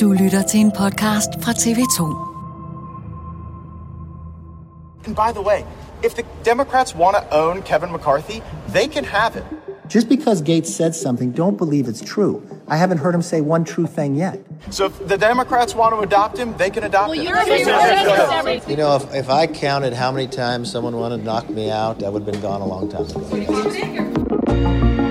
Du lytter til en podcast fra TV2. And by the way, if the Democrats want to own Kevin McCarthy, they can have it. Just because Gates said something, don't believe it's true. I haven't heard him say one true thing yet. So if the Democrats want to adopt him, they can adopt him. You know, if, if I counted how many times someone wanted to knock me out, I would have been gone a long time ago.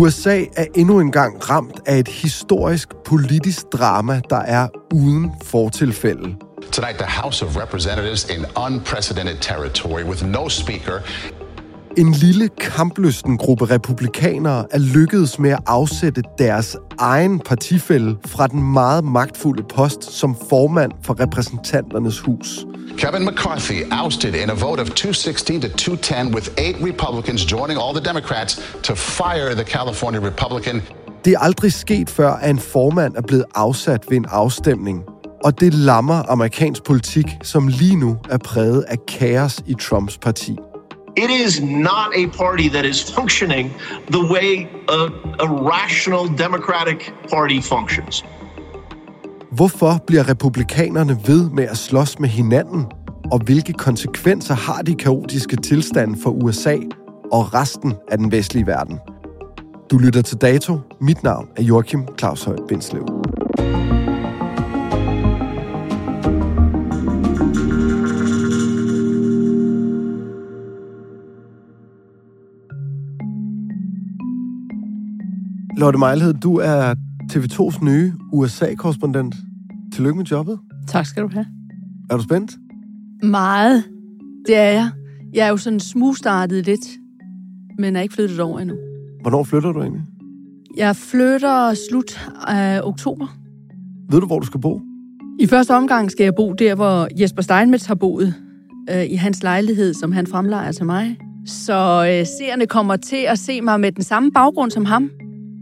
USA er endnu engang ramt af et historisk politisk drama, der er uden fortilfælde. Tonight, the House of Representatives in unprecedented territory with no speaker. En lille kamplysten gruppe republikanere er lykkedes med at afsætte deres egen partifælde fra den meget magtfulde post som formand for repræsentanternes hus. Kevin McCarthy ousted in a vote of 216 to 210, with eight Republicans joining all the Democrats to fire the California Republican. Det er aldrig sket før, at en formand er blevet afsat ved en afstemning. Og det lammer amerikansk politik, som lige nu er præget af kaos i Trumps parti. It is not a party that is functioning the way a, a rational Democratic Party functions. Hvorfor bliver republikanerne ved med at slås med hinanden? Og hvilke konsekvenser har de kaotiske tilstande for USA og resten af den vestlige verden? Du lytter til Dato. Mit navn er Joachim Claus Høj Bindslev. Lotte Mejlhed, du er TV2's nye USA-korrespondent. Tillykke med jobbet. Tak skal du have. Er du spændt? Meget. Det er jeg. Jeg er jo sådan smugstartet lidt, men er ikke flyttet over endnu. Hvornår flytter du egentlig? Jeg flytter slut af oktober. Ved du, hvor du skal bo? I første omgang skal jeg bo der, hvor Jesper Steinmetz har boet, øh, i hans lejlighed, som han fremlejer til mig. Så øh, seerne kommer til at se mig med den samme baggrund som ham.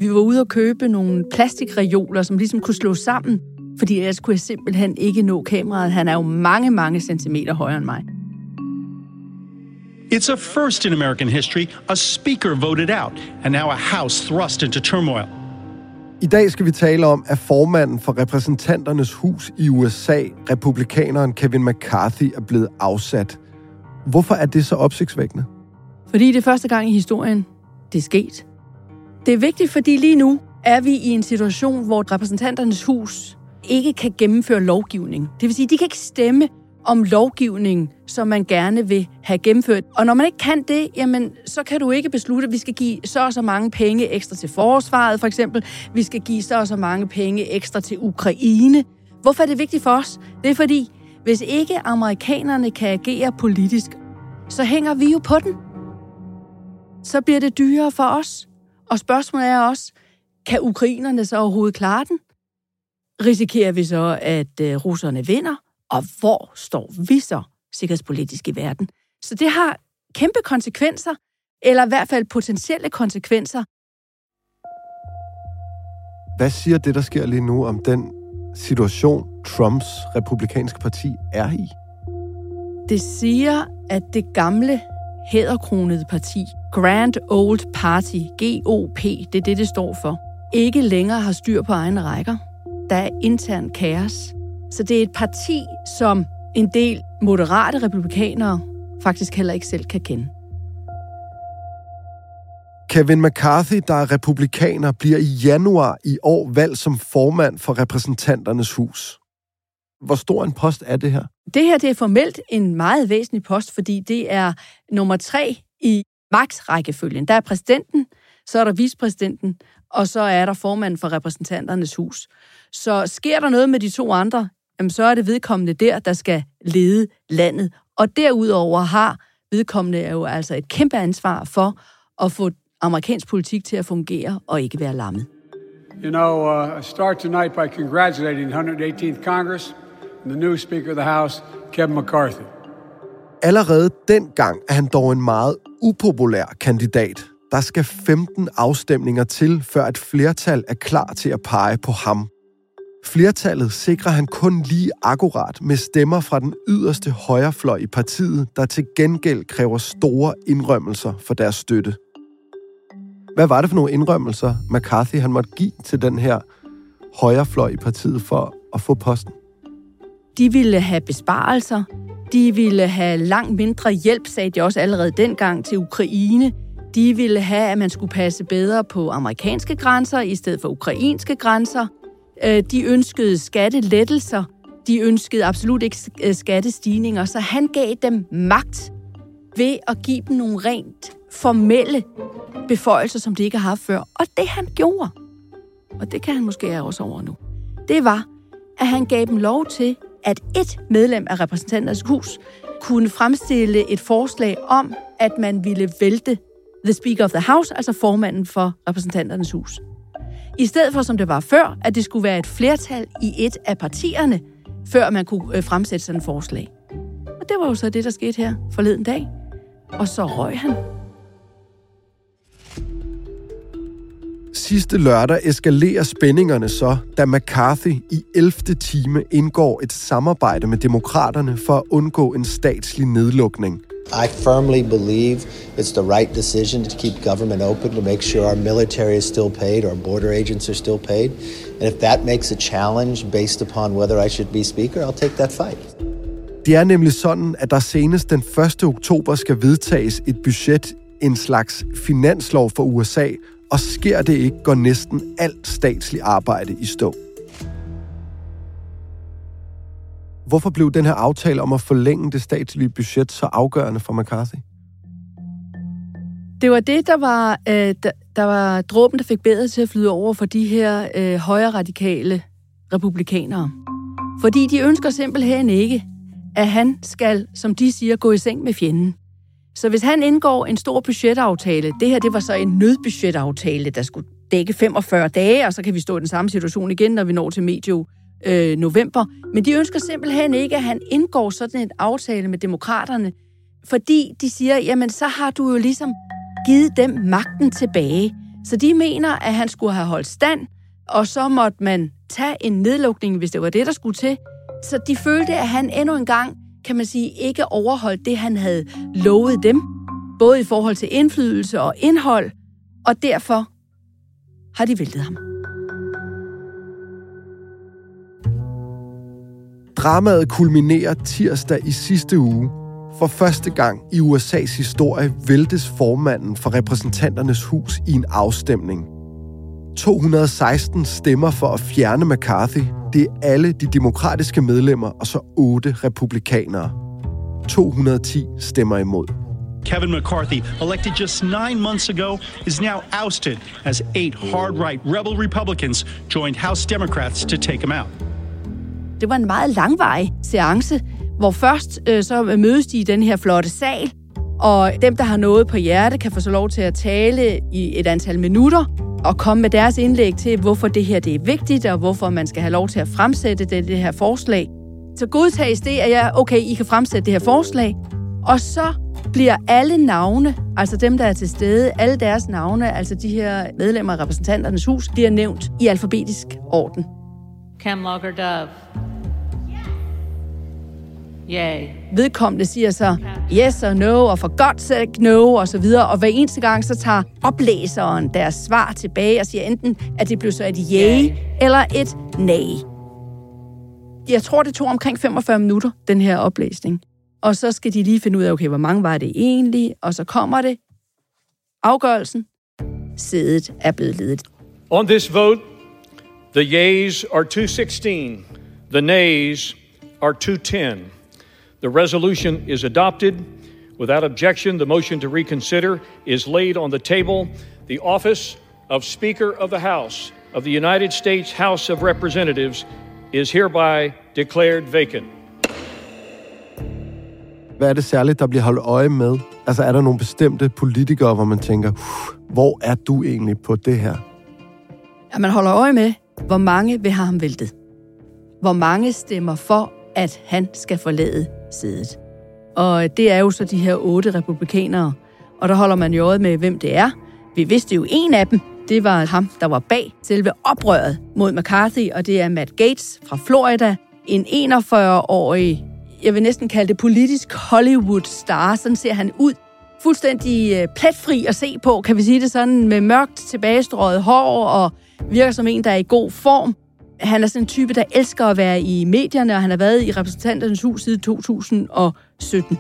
Vi var ude og købe nogle plastikreoler, som ligesom kunne slås sammen, fordi ellers kunne jeg simpelthen ikke nå kameraet. Han er jo mange, mange centimeter højere end mig. It's a first in American history. A speaker voted out, and now a House thrust into turmoil. I dag skal vi tale om, at formanden for repræsentanternes hus i USA, republikaneren Kevin McCarthy, er blevet afsat. Hvorfor er det så opsigtsvækkende? Fordi det er første gang i historien, det er sket. Det er vigtigt, fordi lige nu er vi i en situation, hvor repræsentanternes hus ikke kan gennemføre lovgivning. Det vil sige, de kan ikke stemme om lovgivning, som man gerne vil have gennemført. Og når man ikke kan det, jamen, så kan du ikke beslutte, at vi skal give så og så mange penge ekstra til forsvaret, for eksempel. Vi skal give så og så mange penge ekstra til Ukraine. Hvorfor er det vigtigt for os? Det er fordi, hvis ikke amerikanerne kan agere politisk, så hænger vi jo på den. Så bliver det dyrere for os. Og spørgsmålet er også, kan ukrainerne så overhovedet klare den? Risikerer vi så, at øh, russerne vinder? Og hvor står vi så sikkerhedspolitisk i verden? Så det har kæmpe konsekvenser, eller i hvert fald potentielle konsekvenser. Hvad siger det, der sker lige nu om den situation, Trumps republikanske parti er i? Det siger, at det gamle hæderkronede parti, Grand Old Party, GOP, det er det, det står for, ikke længere har styr på egne rækker. Der er intern kaos. Så det er et parti, som en del moderate republikanere faktisk heller ikke selv kan kende. Kevin McCarthy, der er republikaner, bliver i januar i år valgt som formand for repræsentanternes hus. Hvor stor en post er det her? Det her det er formelt en meget væsentlig post, fordi det er nummer tre i magtrækkefølgen. Der er præsidenten, så er der vicepræsidenten, og så er der formanden for repræsentanternes hus. Så sker der noget med de to andre, jamen så er det vedkommende der, der skal lede landet. Og derudover har vedkommende jo altså et kæmpe ansvar for at få amerikansk politik til at fungere og ikke være lammet. You know, uh, I start tonight by congratulating the 118th Congress and the new Speaker of the House, Kevin McCarthy. Allerede dengang er han dog en meget upopulær kandidat. Der skal 15 afstemninger til, før et flertal er klar til at pege på ham. Flertallet sikrer han kun lige akkurat med stemmer fra den yderste højrefløj i partiet, der til gengæld kræver store indrømmelser for deres støtte. Hvad var det for nogle indrømmelser, McCarthy han måtte give til den her højrefløj i partiet for at få posten? De ville have besparelser. De ville have langt mindre hjælp, sagde de også allerede dengang, til Ukraine. De ville have, at man skulle passe bedre på amerikanske grænser i stedet for ukrainske grænser. Øh, de ønskede skattelettelser. De ønskede absolut ikke øh, skattestigninger, så han gav dem magt ved at give dem nogle rent formelle beføjelser, som de ikke har haft før. Og det han gjorde, og det kan han måske også over nu, det var, at han gav dem lov til, at et medlem af repræsentanternes hus kunne fremstille et forslag om, at man ville vælte the Speaker of the House, altså formanden for repræsentanternes hus. I stedet for, som det var før, at det skulle være et flertal i et af partierne, før man kunne øh, fremsætte sådan et forslag. Og det var jo så det, der skete her forleden dag. Og så røg han. Sidste lørdag eskalerer spændingerne så, da McCarthy i 11. time indgår et samarbejde med demokraterne for at undgå en statslig nedlukning. I firmly believe it's the right decision to keep government open to make sure our military is still paid, our border agents are still paid. And if that makes a challenge based upon whether I should be speaker, I'll take that fight. Det er nemlig sådan, at der senest den 1. oktober skal vedtages et budget, en slags finanslov for USA, og sker det ikke, går næsten alt statsligt arbejde i stå. Hvorfor blev den her aftale om at forlænge det statslige budget så afgørende for McCarthy? Det var det, der var, øh, der, der var dråben, der fik bedre til at flyde over for de her øh, højre radikale republikanere. Fordi de ønsker simpelthen ikke, at han skal, som de siger, gå i seng med fjenden. Så hvis han indgår en stor budgetaftale, det her det var så en nødbudgetaftale, der skulle dække 45 dage, og så kan vi stå i den samme situation igen, når vi når til medio øh, november. Men de ønsker simpelthen ikke, at han indgår sådan en aftale med demokraterne, fordi de siger, jamen så har du jo ligesom givet dem magten tilbage. Så de mener, at han skulle have holdt stand, og så måtte man tage en nedlukning, hvis det var det, der skulle til. Så de følte, at han endnu en gang kan man sige, ikke overholdt det, han havde lovet dem, både i forhold til indflydelse og indhold, og derfor har de væltet ham. Dramaet kulminerer tirsdag i sidste uge. For første gang i USA's historie væltes formanden for repræsentanternes hus i en afstemning. 216 stemmer for at fjerne McCarthy det er alle de demokratiske medlemmer og så otte republikanere. 210 stemmer imod. Kevin McCarthy, elected just nine months ago, is now ousted as eight hard right rebel Republicans joined House Democrats to take him out. Det var en meget langvarig seance, hvor først øh, så mødes de i den her flotte sal, og dem, der har noget på hjerte, kan få så lov til at tale i et antal minutter, og komme med deres indlæg til, hvorfor det her det er vigtigt, og hvorfor man skal have lov til at fremsætte det, det her forslag. Så godtages det, at jeg, okay, I kan fremsætte det her forslag, og så bliver alle navne, altså dem, der er til stede, alle deres navne, altså de her medlemmer af repræsentanternes hus, bliver nævnt i alfabetisk orden. Cam Logger Dove. Yay. Vedkommende siger så yes or no, og for godt sake no, og så videre. Og hver eneste gang, så tager oplæseren deres svar tilbage og siger enten, at det blev så et yay, yay. eller et nej. Jeg tror, det tog omkring 45 minutter, den her oplæsning. Og så skal de lige finde ud af, okay, hvor mange var det egentlig? Og så kommer det. Afgørelsen. Sædet er blevet ledet. On this vote, the yeas are 216. The nays are 210. The resolution is adopted. Without objection, the motion to reconsider is laid on the table. The office of Speaker of the House of the United States House of Representatives is hereby declared vacant. Hvad er det særligt, der bliver holdt øje med? Altså er der nogle bestemte politikere, hvor man tænker, hvor er du egentlig på det her? Ja, man holder øje med, hvor mange vil have ham væltet. Hvor mange stemmer for, at han skal forlade sædet. Og det er jo så de her otte republikanere. Og der holder man jo øje med, hvem det er. Vi vidste jo en af dem, det var ham, der var bag selve oprøret mod McCarthy, og det er Matt Gates fra Florida. En 41-årig, jeg vil næsten kalde det politisk Hollywood-star, sådan ser han ud. Fuldstændig øh, pletfri at se på, kan vi sige det sådan, med mørkt tilbagestrøget hår og virker som en, der er i god form. Han er sådan en type, der elsker at være i medierne, og han har været i repræsentanternes hus siden 2017.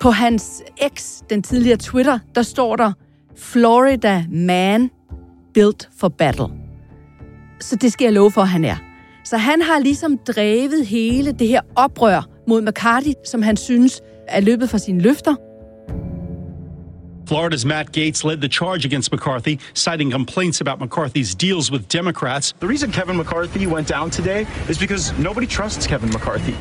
På hans ex, den tidligere Twitter, der står der, Florida man built for battle. Så det skal jeg love for, at han er. Så han har ligesom drevet hele det her oprør mod McCarthy, som han synes er løbet fra sine løfter, Florida's Matt Gates led the charge against McCarthy, citing complaints about McCarthy's deals with Democrats. The reason Kevin McCarthy went down today is because nobody trusts Kevin McCarthy.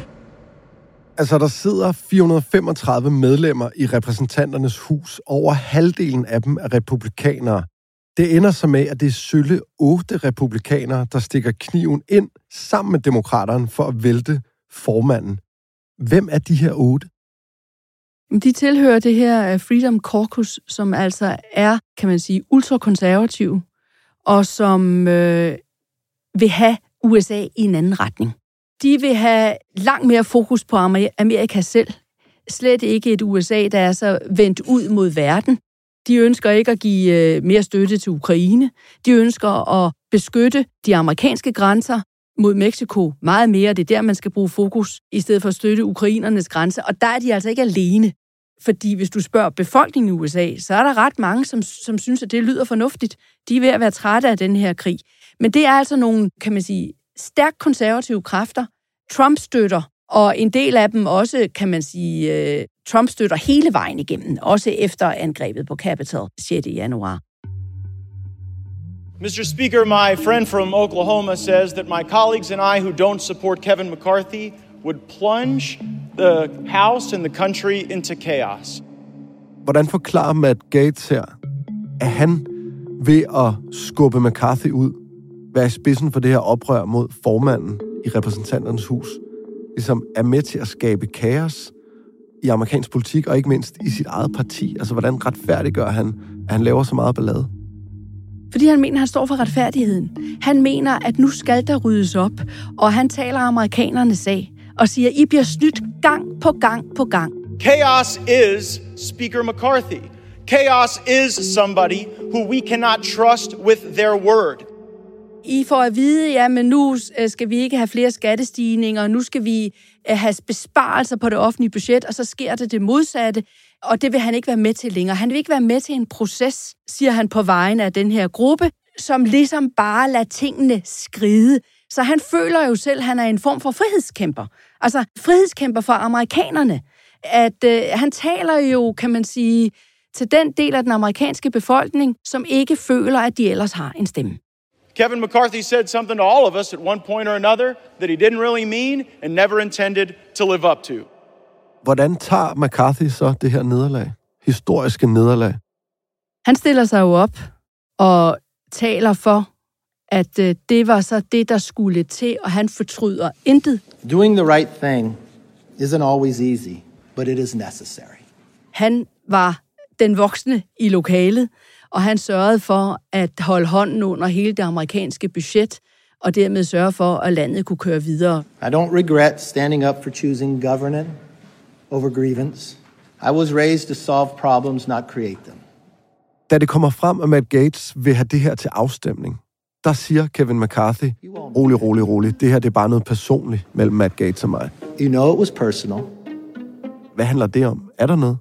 Altså, der sidder 435 medlemmer i repræsentanternes hus. Over halvdelen af dem er republikanere. Det ender så med, at det er sølle otte republikanere, der stikker kniven ind sammen med demokraterne for at vælte formanden. Hvem er de her otte? De tilhører det her øh, Freedom Caucus, som altså er, kan man sige, ultrakonservativ, og som øh, vil have USA i en anden retning. De vil have langt mere fokus på Amerika selv. Slet ikke et USA, der er så vendt ud mod verden. De ønsker ikke at give øh, mere støtte til Ukraine. De ønsker at beskytte de amerikanske grænser mod Mexico meget mere. Det er der, man skal bruge fokus, i stedet for at støtte ukrainernes grænse. Og der er de altså ikke alene. Fordi hvis du spørger befolkningen i USA, så er der ret mange, som, som synes, at det lyder fornuftigt. De er ved at være trætte af den her krig. Men det er altså nogle, kan man sige, stærkt konservative kræfter. Trump støtter, og en del af dem også, kan man sige, øh, Trump støtter hele vejen igennem, også efter angrebet på Capitol 6. januar. Mr. Speaker, my friend from Oklahoma says that my colleagues and I who don't support Kevin McCarthy would plunge the House and the country into chaos. Hvordan forklarer Matt Gates her, at han ved at skubbe McCarthy ud, være i spidsen for det her oprør mod formanden i repræsentanternes hus, ligesom er med til at skabe kaos i amerikansk politik, og ikke mindst i sit eget parti? Altså, hvordan retfærdiggør han, at han laver så meget ballade? Fordi han mener, at han står for retfærdigheden. Han mener, at nu skal der ryddes op, og han taler amerikanernes sag og siger, I bliver snydt gang på gang på gang. Chaos is Speaker McCarthy. Chaos is somebody who we cannot trust with their word. I får at vide, ja, men nu øh, skal vi ikke have flere skattestigninger, nu skal vi øh, have besparelser på det offentlige budget, og så sker det det modsatte, og det vil han ikke være med til længere. Han vil ikke være med til en proces, siger han på vegne af den her gruppe, som ligesom bare lader tingene skride. Så han føler jo selv, at han er en form for frihedskæmper. Altså frihedskæmper for amerikanerne. At øh, han taler jo, kan man sige, til den del af den amerikanske befolkning, som ikke føler, at de ellers har en stemme. Kevin McCarthy said something to all of us at one point or another that he didn't really mean and never intended to live up to. Hvordan tager McCarthy så det her nederlag? Historiske nederlag? Han stiller sig jo op og taler for, at øh, det var så det, der skulle til, og han fortryder intet. Doing the right thing isn't always easy, but it is necessary. Han var den voksne i lokalet, og han sørgede for at holde hånden under hele det amerikanske budget, og dermed sørge for, at landet kunne køre videre. I don't regret standing up for choosing governance over grievance. I was raised to solve problems, not create them. Da det kommer frem, at Matt Gates vil have det her til afstemning, der siger Kevin McCarthy, rolig, rolig, rolig, det her det er bare noget personligt mellem Matt Gates og mig. You know it was personal. Hvad handler det om? Er der noget?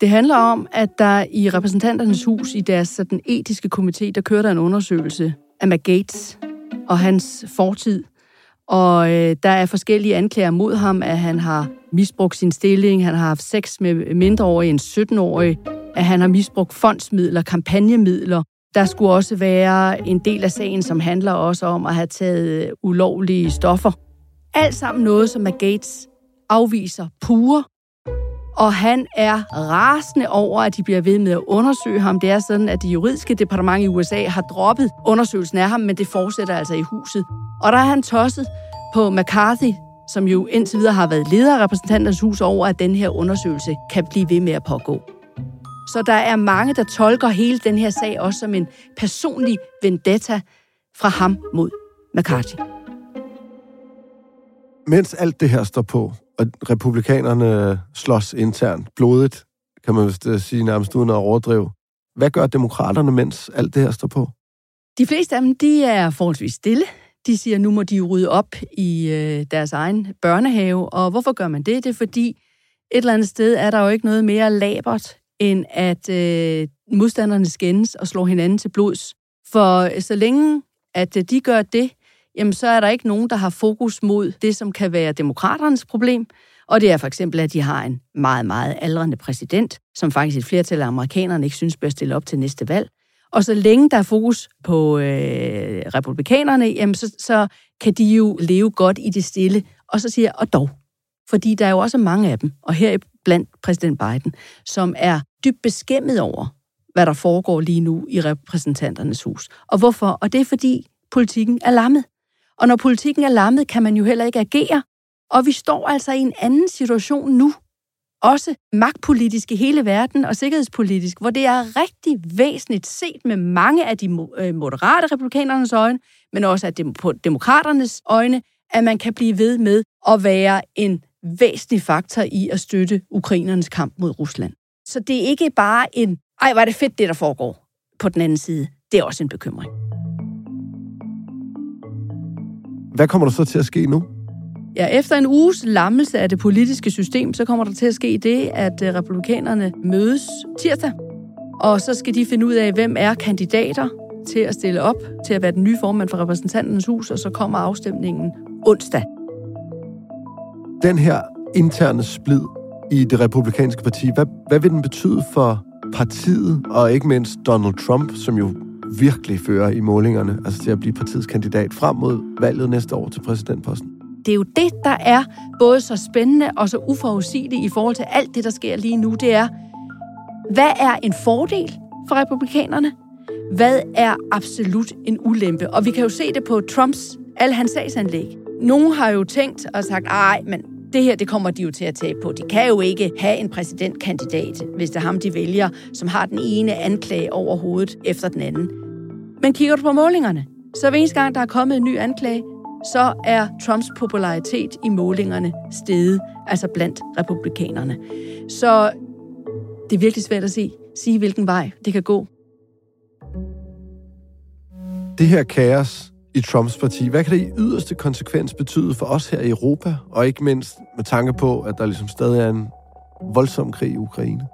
Det handler om, at der i repræsentanternes hus, i deres sådan, etiske komité, der kører der en undersøgelse af Matt Gates og hans fortid. Og øh, der er forskellige anklager mod ham, at han har misbrugt sin stilling, han har haft sex med mindreårige end 17-årige, at han har misbrugt fondsmidler, kampagnemidler. Der skulle også være en del af sagen, som handler også om at have taget øh, ulovlige stoffer. Alt sammen noget, som Gates afviser pure. Og han er rasende over, at de bliver ved med at undersøge ham. Det er sådan, at det juridiske departement i USA har droppet undersøgelsen af ham, men det fortsætter altså i huset. Og der er han tosset på McCarthy, som jo indtil videre har været leder af repræsentanternes hus over, at den her undersøgelse kan blive ved med at pågå. Så der er mange, der tolker hele den her sag også som en personlig vendetta fra ham mod McCarthy. Mens alt det her står på, og republikanerne slås internt blodigt, kan man vist øh, sige nærmest uden at overdrive. Hvad gør demokraterne, mens alt det her står på? De fleste af dem, de er forholdsvis stille. De siger, nu må de rydde op i øh, deres egen børnehave. Og hvorfor gør man det? Det er fordi, et eller andet sted er der jo ikke noget mere labert, end at øh, modstanderne skændes og slår hinanden til blods. For øh, så længe at øh, de gør det, jamen så er der ikke nogen, der har fokus mod det, som kan være demokraternes problem. Og det er for eksempel, at de har en meget, meget aldrende præsident, som faktisk et flertal af amerikanerne ikke synes bør stille op til næste valg. Og så længe der er fokus på øh, republikanerne, jamen så, så kan de jo leve godt i det stille. Og så siger jeg, og dog. Fordi der er jo også mange af dem, og her blandt præsident Biden, som er dybt beskæmmet over, hvad der foregår lige nu i repræsentanternes hus. Og hvorfor? Og det er fordi politikken er lammet. Og når politikken er lammet, kan man jo heller ikke agere. Og vi står altså i en anden situation nu, også magtpolitisk i hele verden og sikkerhedspolitisk, hvor det er rigtig væsentligt set med mange af de øh, moderate republikanernes øjne, men også af demokraternes øjne, at man kan blive ved med at være en væsentlig faktor i at støtte ukrainernes kamp mod Rusland. Så det er ikke bare en, ej, var det fedt, det der foregår på den anden side. Det er også en bekymring. Hvad kommer der så til at ske nu? Ja, efter en uges lammelse af det politiske system, så kommer der til at ske det, at øh, republikanerne mødes tirsdag, og så skal de finde ud af, hvem er kandidater til at stille op til at være den nye formand for repræsentanternes hus, og så kommer afstemningen onsdag. Den her interne splid i det republikanske parti, hvad, hvad vil den betyde for partiet, og ikke mindst Donald Trump, som jo virkelig fører i målingerne, altså til at blive partiets kandidat frem mod valget næste år til præsidentposten? Det er jo det, der er både så spændende og så uforudsigeligt i forhold til alt det, der sker lige nu. Det er, hvad er en fordel for republikanerne? Hvad er absolut en ulempe? Og vi kan jo se det på Trumps, alle hans sagsanlæg. Nogle har jo tænkt og sagt, ej, men det her, det kommer de jo til at tage på. De kan jo ikke have en præsidentkandidat, hvis det er ham, de vælger, som har den ene anklage over hovedet efter den anden. Men kigger du på målingerne, så hver eneste gang, der er kommet en ny anklage, så er Trumps popularitet i målingerne steget, altså blandt republikanerne. Så det er virkelig svært at se, sige, hvilken vej det kan gå. Det her kaos i Trumps parti, hvad kan det i yderste konsekvens betyde for os her i Europa, og ikke mindst med tanke på, at der ligesom stadig er en voldsom krig i Ukraine?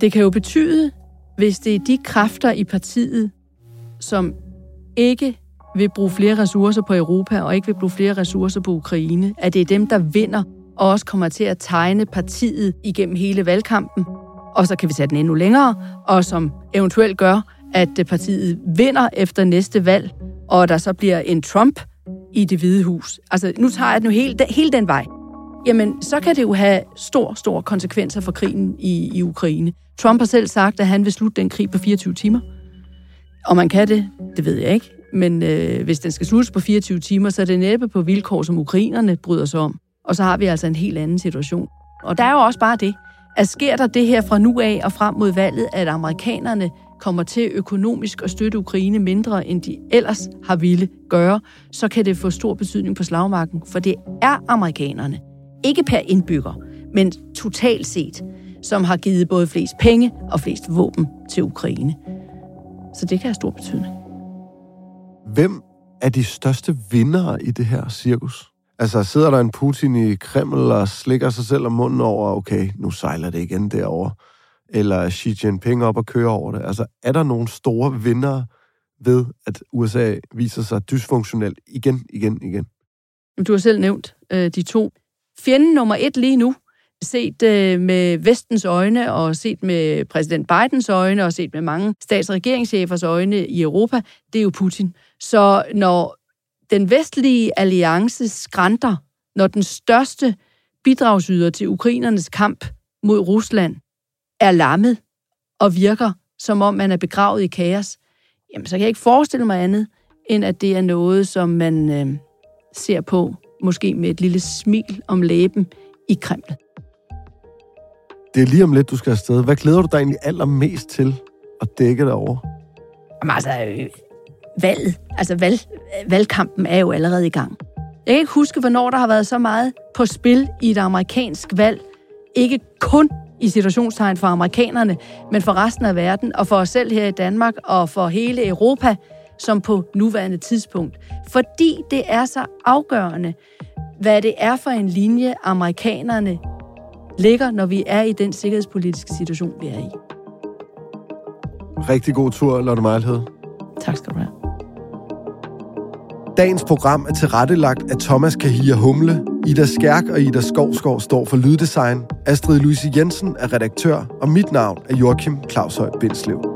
Det kan jo betyde, hvis det er de kræfter i partiet, som ikke vil bruge flere ressourcer på Europa og ikke vil bruge flere ressourcer på Ukraine, at det er dem, der vinder og også kommer til at tegne partiet igennem hele valgkampen. Og så kan vi tage den endnu længere, og som eventuelt gør, at partiet vinder efter næste valg, og der så bliver en Trump i det hvide hus. Altså, nu tager jeg den jo hele, hele den vej. Jamen, så kan det jo have stor, stor konsekvenser for krigen i, i Ukraine. Trump har selv sagt, at han vil slutte den krig på 24 timer. Og man kan det, det ved jeg ikke. Men øh, hvis den skal sluttes på 24 timer, så er det næppe på vilkår, som ukrainerne bryder sig om. Og så har vi altså en helt anden situation. Og der er jo også bare det, at sker der det her fra nu af og frem mod valget, at amerikanerne kommer til økonomisk at støtte Ukraine mindre, end de ellers har ville gøre, så kan det få stor betydning på slagmarken, for det er amerikanerne, ikke per indbygger, men totalt set, som har givet både flest penge og flest våben til Ukraine. Så det kan have stor betydning. Hvem er de største vindere i det her cirkus? Altså, sidder der en Putin i Kreml og slikker sig selv om munden over, okay, nu sejler det igen derover eller Xi Jinping op og kører over det? Altså, er der nogle store vinder ved, at USA viser sig dysfunktionelt igen, igen, igen? Du har selv nævnt øh, de to. Fjenden nummer et lige nu, set øh, med vestens øjne, og set med præsident Bidens øjne, og set med mange stats- og regeringschefers øjne i Europa, det er jo Putin. Så når den vestlige alliance skrænter, når den største bidragsyder til ukrainernes kamp mod Rusland er lammet og virker, som om man er begravet i kaos, jamen så kan jeg ikke forestille mig andet, end at det er noget, som man øh, ser på, måske med et lille smil om læben i Kreml. Det er lige om lidt, du skal afsted. Hvad glæder du dig egentlig allermest til at dække derovre? Jamen altså, øh, valget, altså valg, øh, valgkampen er jo allerede i gang. Jeg kan ikke huske, hvornår der har været så meget på spil i et amerikansk valg. Ikke kun i situationstegn for amerikanerne, men for resten af verden, og for os selv her i Danmark, og for hele Europa, som på nuværende tidspunkt. Fordi det er så afgørende, hvad det er for en linje, amerikanerne ligger, når vi er i den sikkerhedspolitiske situation, vi er i. Rigtig god tur, Lotte Mejlhed. Tak skal du have. Dagens program er tilrettelagt af Thomas Kahia Humle. Ida Skærk og Ida Skovskov står for lyddesign. Astrid Louise Jensen er redaktør, og mit navn er Joachim Claushøj Bindslev.